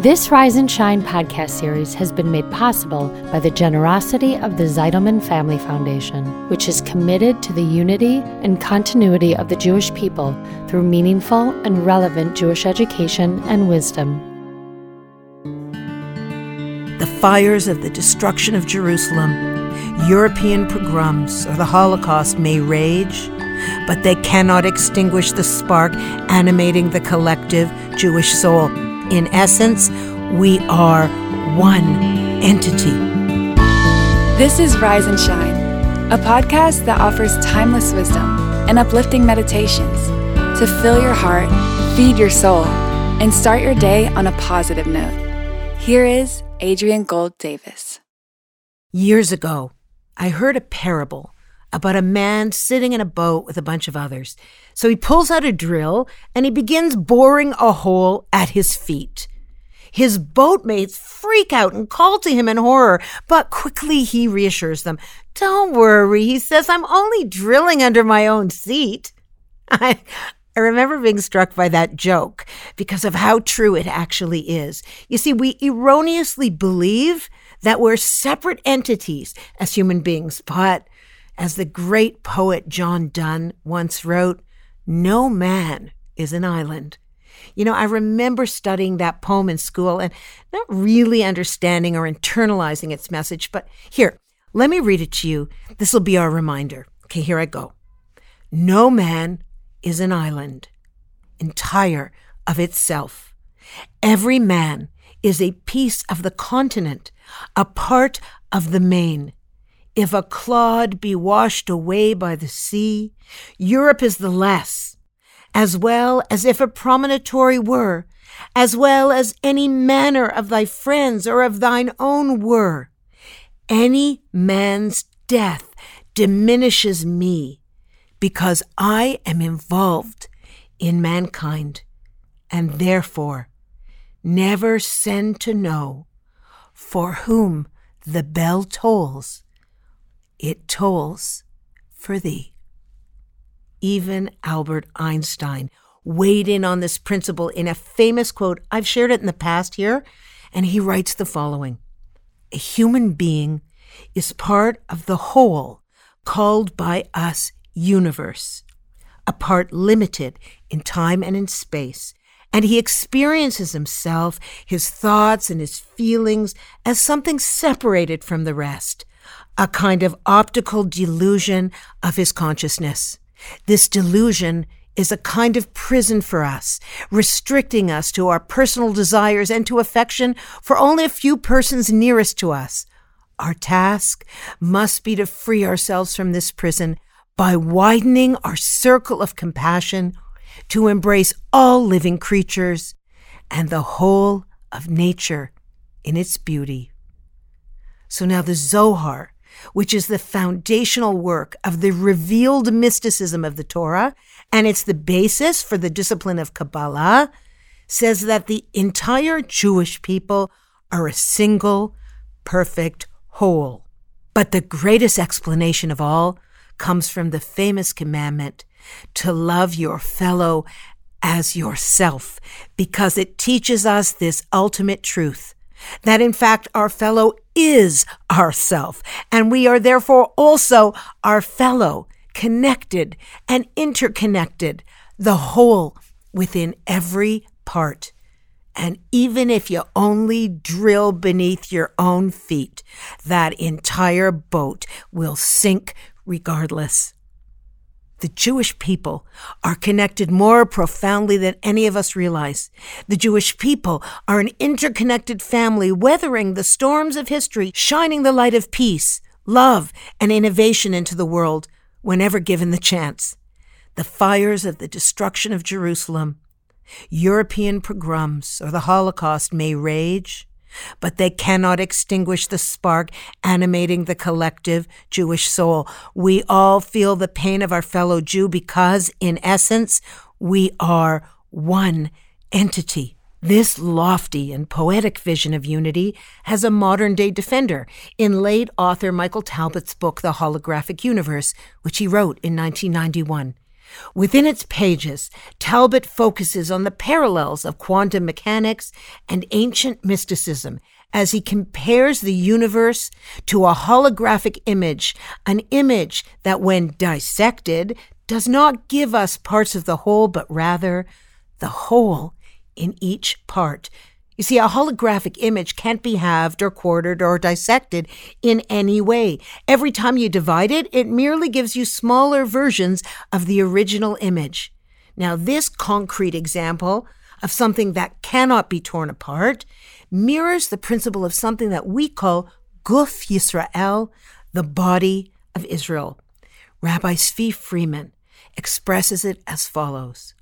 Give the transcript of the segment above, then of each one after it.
This Rise and Shine podcast series has been made possible by the generosity of the Zeidelman Family Foundation, which is committed to the unity and continuity of the Jewish people through meaningful and relevant Jewish education and wisdom. The fires of the destruction of Jerusalem, European pogroms, or the Holocaust may rage, but they cannot extinguish the spark animating the collective Jewish soul. In essence, we are one entity. This is Rise and Shine, a podcast that offers timeless wisdom and uplifting meditations to fill your heart, feed your soul, and start your day on a positive note. Here is Adrienne Gold Davis. Years ago, I heard a parable about a man sitting in a boat with a bunch of others. So he pulls out a drill and he begins boring a hole at his feet. His boatmates freak out and call to him in horror, but quickly he reassures them. Don't worry, he says, I'm only drilling under my own seat. I, I remember being struck by that joke because of how true it actually is. You see, we erroneously believe that we're separate entities as human beings, but as the great poet John Donne once wrote, no man is an island. You know, I remember studying that poem in school and not really understanding or internalizing its message, but here, let me read it to you. This will be our reminder. Okay, here I go. No man is an island, entire of itself. Every man is a piece of the continent, a part of the main. If a clod be washed away by the sea, Europe is the less, as well as if a promontory were, as well as any manner of thy friends or of thine own were. Any man's death diminishes me, because I am involved in mankind, and therefore never send to know for whom the bell tolls it tolls for thee. Even Albert Einstein weighed in on this principle in a famous quote. I've shared it in the past here, and he writes the following A human being is part of the whole called by us universe, a part limited in time and in space. And he experiences himself, his thoughts, and his feelings as something separated from the rest, a kind of optical delusion of his consciousness. This delusion is a kind of prison for us, restricting us to our personal desires and to affection for only a few persons nearest to us. Our task must be to free ourselves from this prison by widening our circle of compassion to embrace all living creatures and the whole of nature in its beauty. So now the Zohar which is the foundational work of the revealed mysticism of the Torah, and it's the basis for the discipline of Kabbalah, says that the entire Jewish people are a single, perfect whole. But the greatest explanation of all comes from the famous commandment to love your fellow as yourself, because it teaches us this ultimate truth that in fact our fellow is ourself, and we are therefore also our fellow, connected and interconnected, the whole within every part. And even if you only drill beneath your own feet, that entire boat will sink regardless. The Jewish people are connected more profoundly than any of us realize. The Jewish people are an interconnected family, weathering the storms of history, shining the light of peace, love, and innovation into the world whenever given the chance. The fires of the destruction of Jerusalem, European pogroms, or the Holocaust may rage, but they cannot extinguish the spark animating the collective Jewish soul. We all feel the pain of our fellow Jew because, in essence, we are one entity. This lofty and poetic vision of unity has a modern day defender in late author Michael Talbot's book, The Holographic Universe, which he wrote in 1991. Within its pages, Talbot focuses on the parallels of quantum mechanics and ancient mysticism as he compares the universe to a holographic image, an image that, when dissected, does not give us parts of the whole, but rather the whole in each part. You see, a holographic image can't be halved or quartered or dissected in any way. Every time you divide it, it merely gives you smaller versions of the original image. Now, this concrete example of something that cannot be torn apart mirrors the principle of something that we call Guf Yisrael, the body of Israel. Rabbi Tzvi Freeman expresses it as follows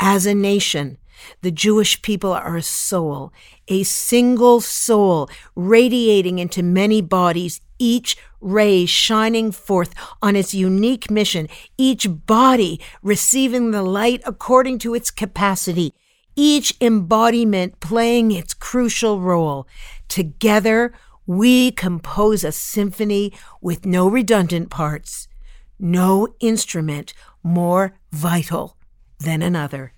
As a nation, the Jewish people are a soul, a single soul radiating into many bodies, each ray shining forth on its unique mission, each body receiving the light according to its capacity, each embodiment playing its crucial role. Together, we compose a symphony with no redundant parts, no instrument more vital than another.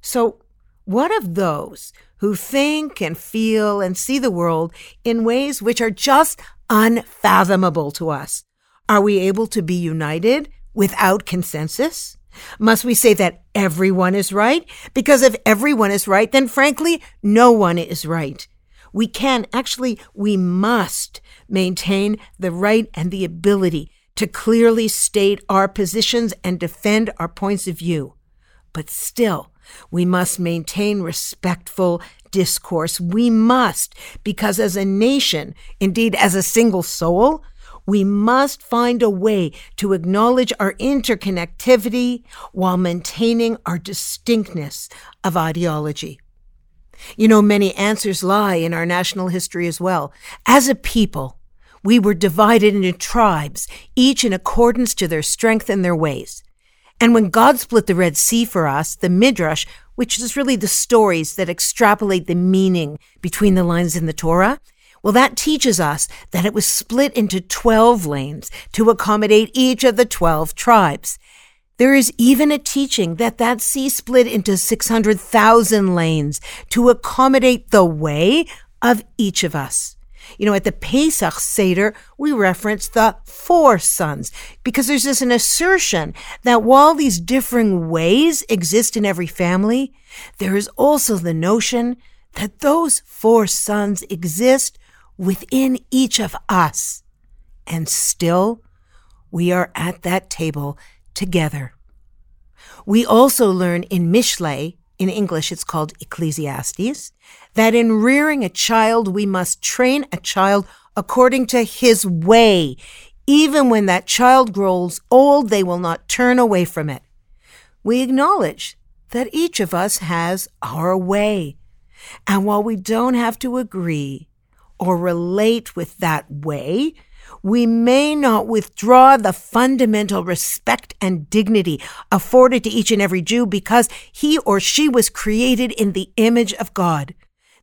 So, what of those who think and feel and see the world in ways which are just unfathomable to us? Are we able to be united without consensus? Must we say that everyone is right? Because if everyone is right, then frankly, no one is right. We can, actually, we must maintain the right and the ability to clearly state our positions and defend our points of view. But still, we must maintain respectful discourse. We must, because as a nation, indeed as a single soul, we must find a way to acknowledge our interconnectivity while maintaining our distinctness of ideology. You know, many answers lie in our national history as well. As a people, we were divided into tribes, each in accordance to their strength and their ways. And when God split the Red Sea for us, the Midrash, which is really the stories that extrapolate the meaning between the lines in the Torah, well, that teaches us that it was split into 12 lanes to accommodate each of the 12 tribes. There is even a teaching that that sea split into 600,000 lanes to accommodate the way of each of us. You know, at the Pesach Seder, we reference the four sons because there's this an assertion that while these differing ways exist in every family, there is also the notion that those four sons exist within each of us. And still, we are at that table together. We also learn in Mishle, in English it's called Ecclesiastes, that in rearing a child, we must train a child according to his way. Even when that child grows old, they will not turn away from it. We acknowledge that each of us has our way. And while we don't have to agree, or relate with that way, we may not withdraw the fundamental respect and dignity afforded to each and every Jew because he or she was created in the image of God.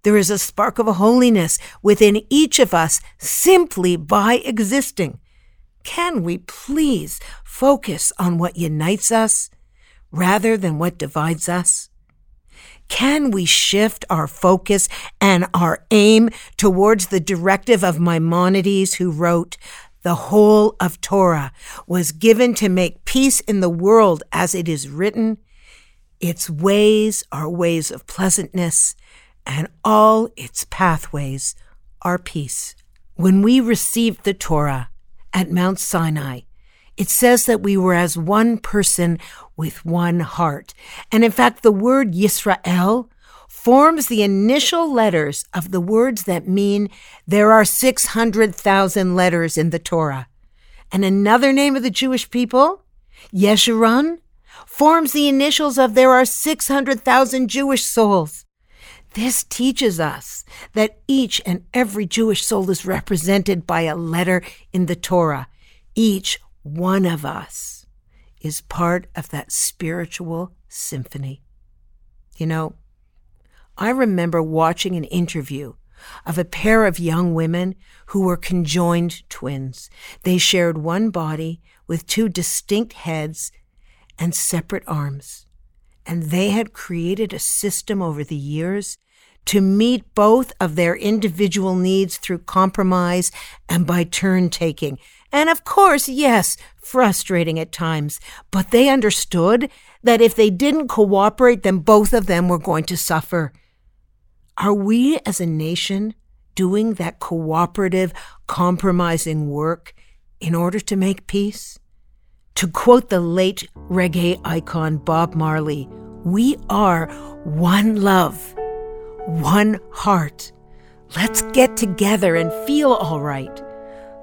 There is a spark of holiness within each of us simply by existing. Can we please focus on what unites us rather than what divides us? Can we shift our focus and our aim towards the directive of Maimonides, who wrote, The whole of Torah was given to make peace in the world as it is written. Its ways are ways of pleasantness, and all its pathways are peace. When we received the Torah at Mount Sinai, it says that we were as one person with one heart. And in fact, the word Yisrael forms the initial letters of the words that mean there are 600,000 letters in the Torah. And another name of the Jewish people, Yeshurun, forms the initials of there are 600,000 Jewish souls. This teaches us that each and every Jewish soul is represented by a letter in the Torah, each one of us is part of that spiritual symphony. You know, I remember watching an interview of a pair of young women who were conjoined twins. They shared one body with two distinct heads, and separate arms. And they had created a system over the years to meet both of their individual needs through compromise and by turn taking. And of course, yes, frustrating at times, but they understood that if they didn't cooperate, then both of them were going to suffer. Are we as a nation doing that cooperative, compromising work in order to make peace? To quote the late reggae icon Bob Marley, we are one love, one heart. Let's get together and feel all right,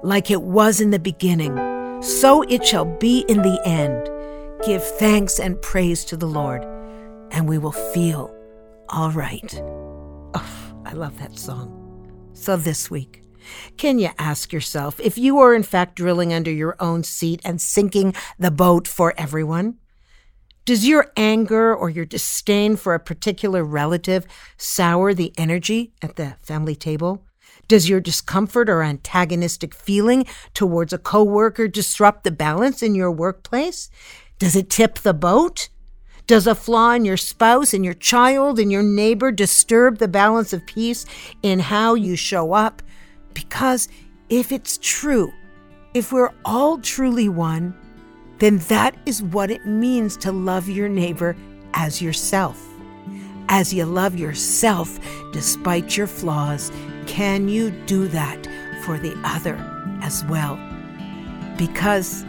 like it was in the beginning. So it shall be in the end. Give thanks and praise to the Lord, and we will feel all right. Oh, I love that song. So this week, can you ask yourself if you are in fact drilling under your own seat and sinking the boat for everyone? Does your anger or your disdain for a particular relative sour the energy at the family table? Does your discomfort or antagonistic feeling towards a coworker disrupt the balance in your workplace? Does it tip the boat? Does a flaw in your spouse and your child and your neighbor disturb the balance of peace in how you show up because if it's true, if we're all truly one, then that is what it means to love your neighbor as yourself. As you love yourself despite your flaws, can you do that for the other as well? Because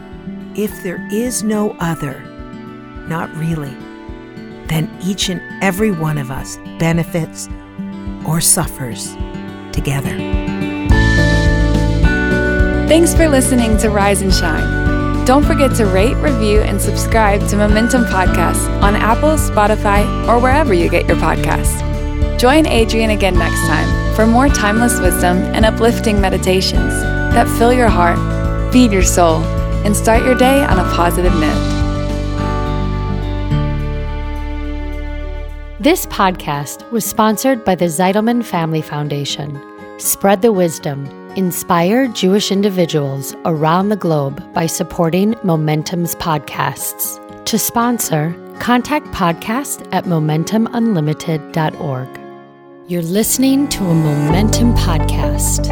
if there is no other, not really, then each and every one of us benefits or suffers together. Thanks for listening to Rise and Shine. Don't forget to rate, review, and subscribe to Momentum Podcasts on Apple, Spotify, or wherever you get your podcasts. Join Adrienne again next time for more timeless wisdom and uplifting meditations that fill your heart, feed your soul, and start your day on a positive note. This podcast was sponsored by the Zeidelman Family Foundation. Spread the wisdom Inspire Jewish individuals around the globe by supporting Momentum's podcasts. To sponsor, contact podcast at momentumunlimited.org. You're listening to a Momentum podcast.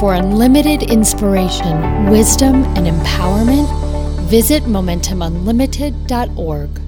For unlimited inspiration, wisdom, and empowerment, visit momentumunlimited.org.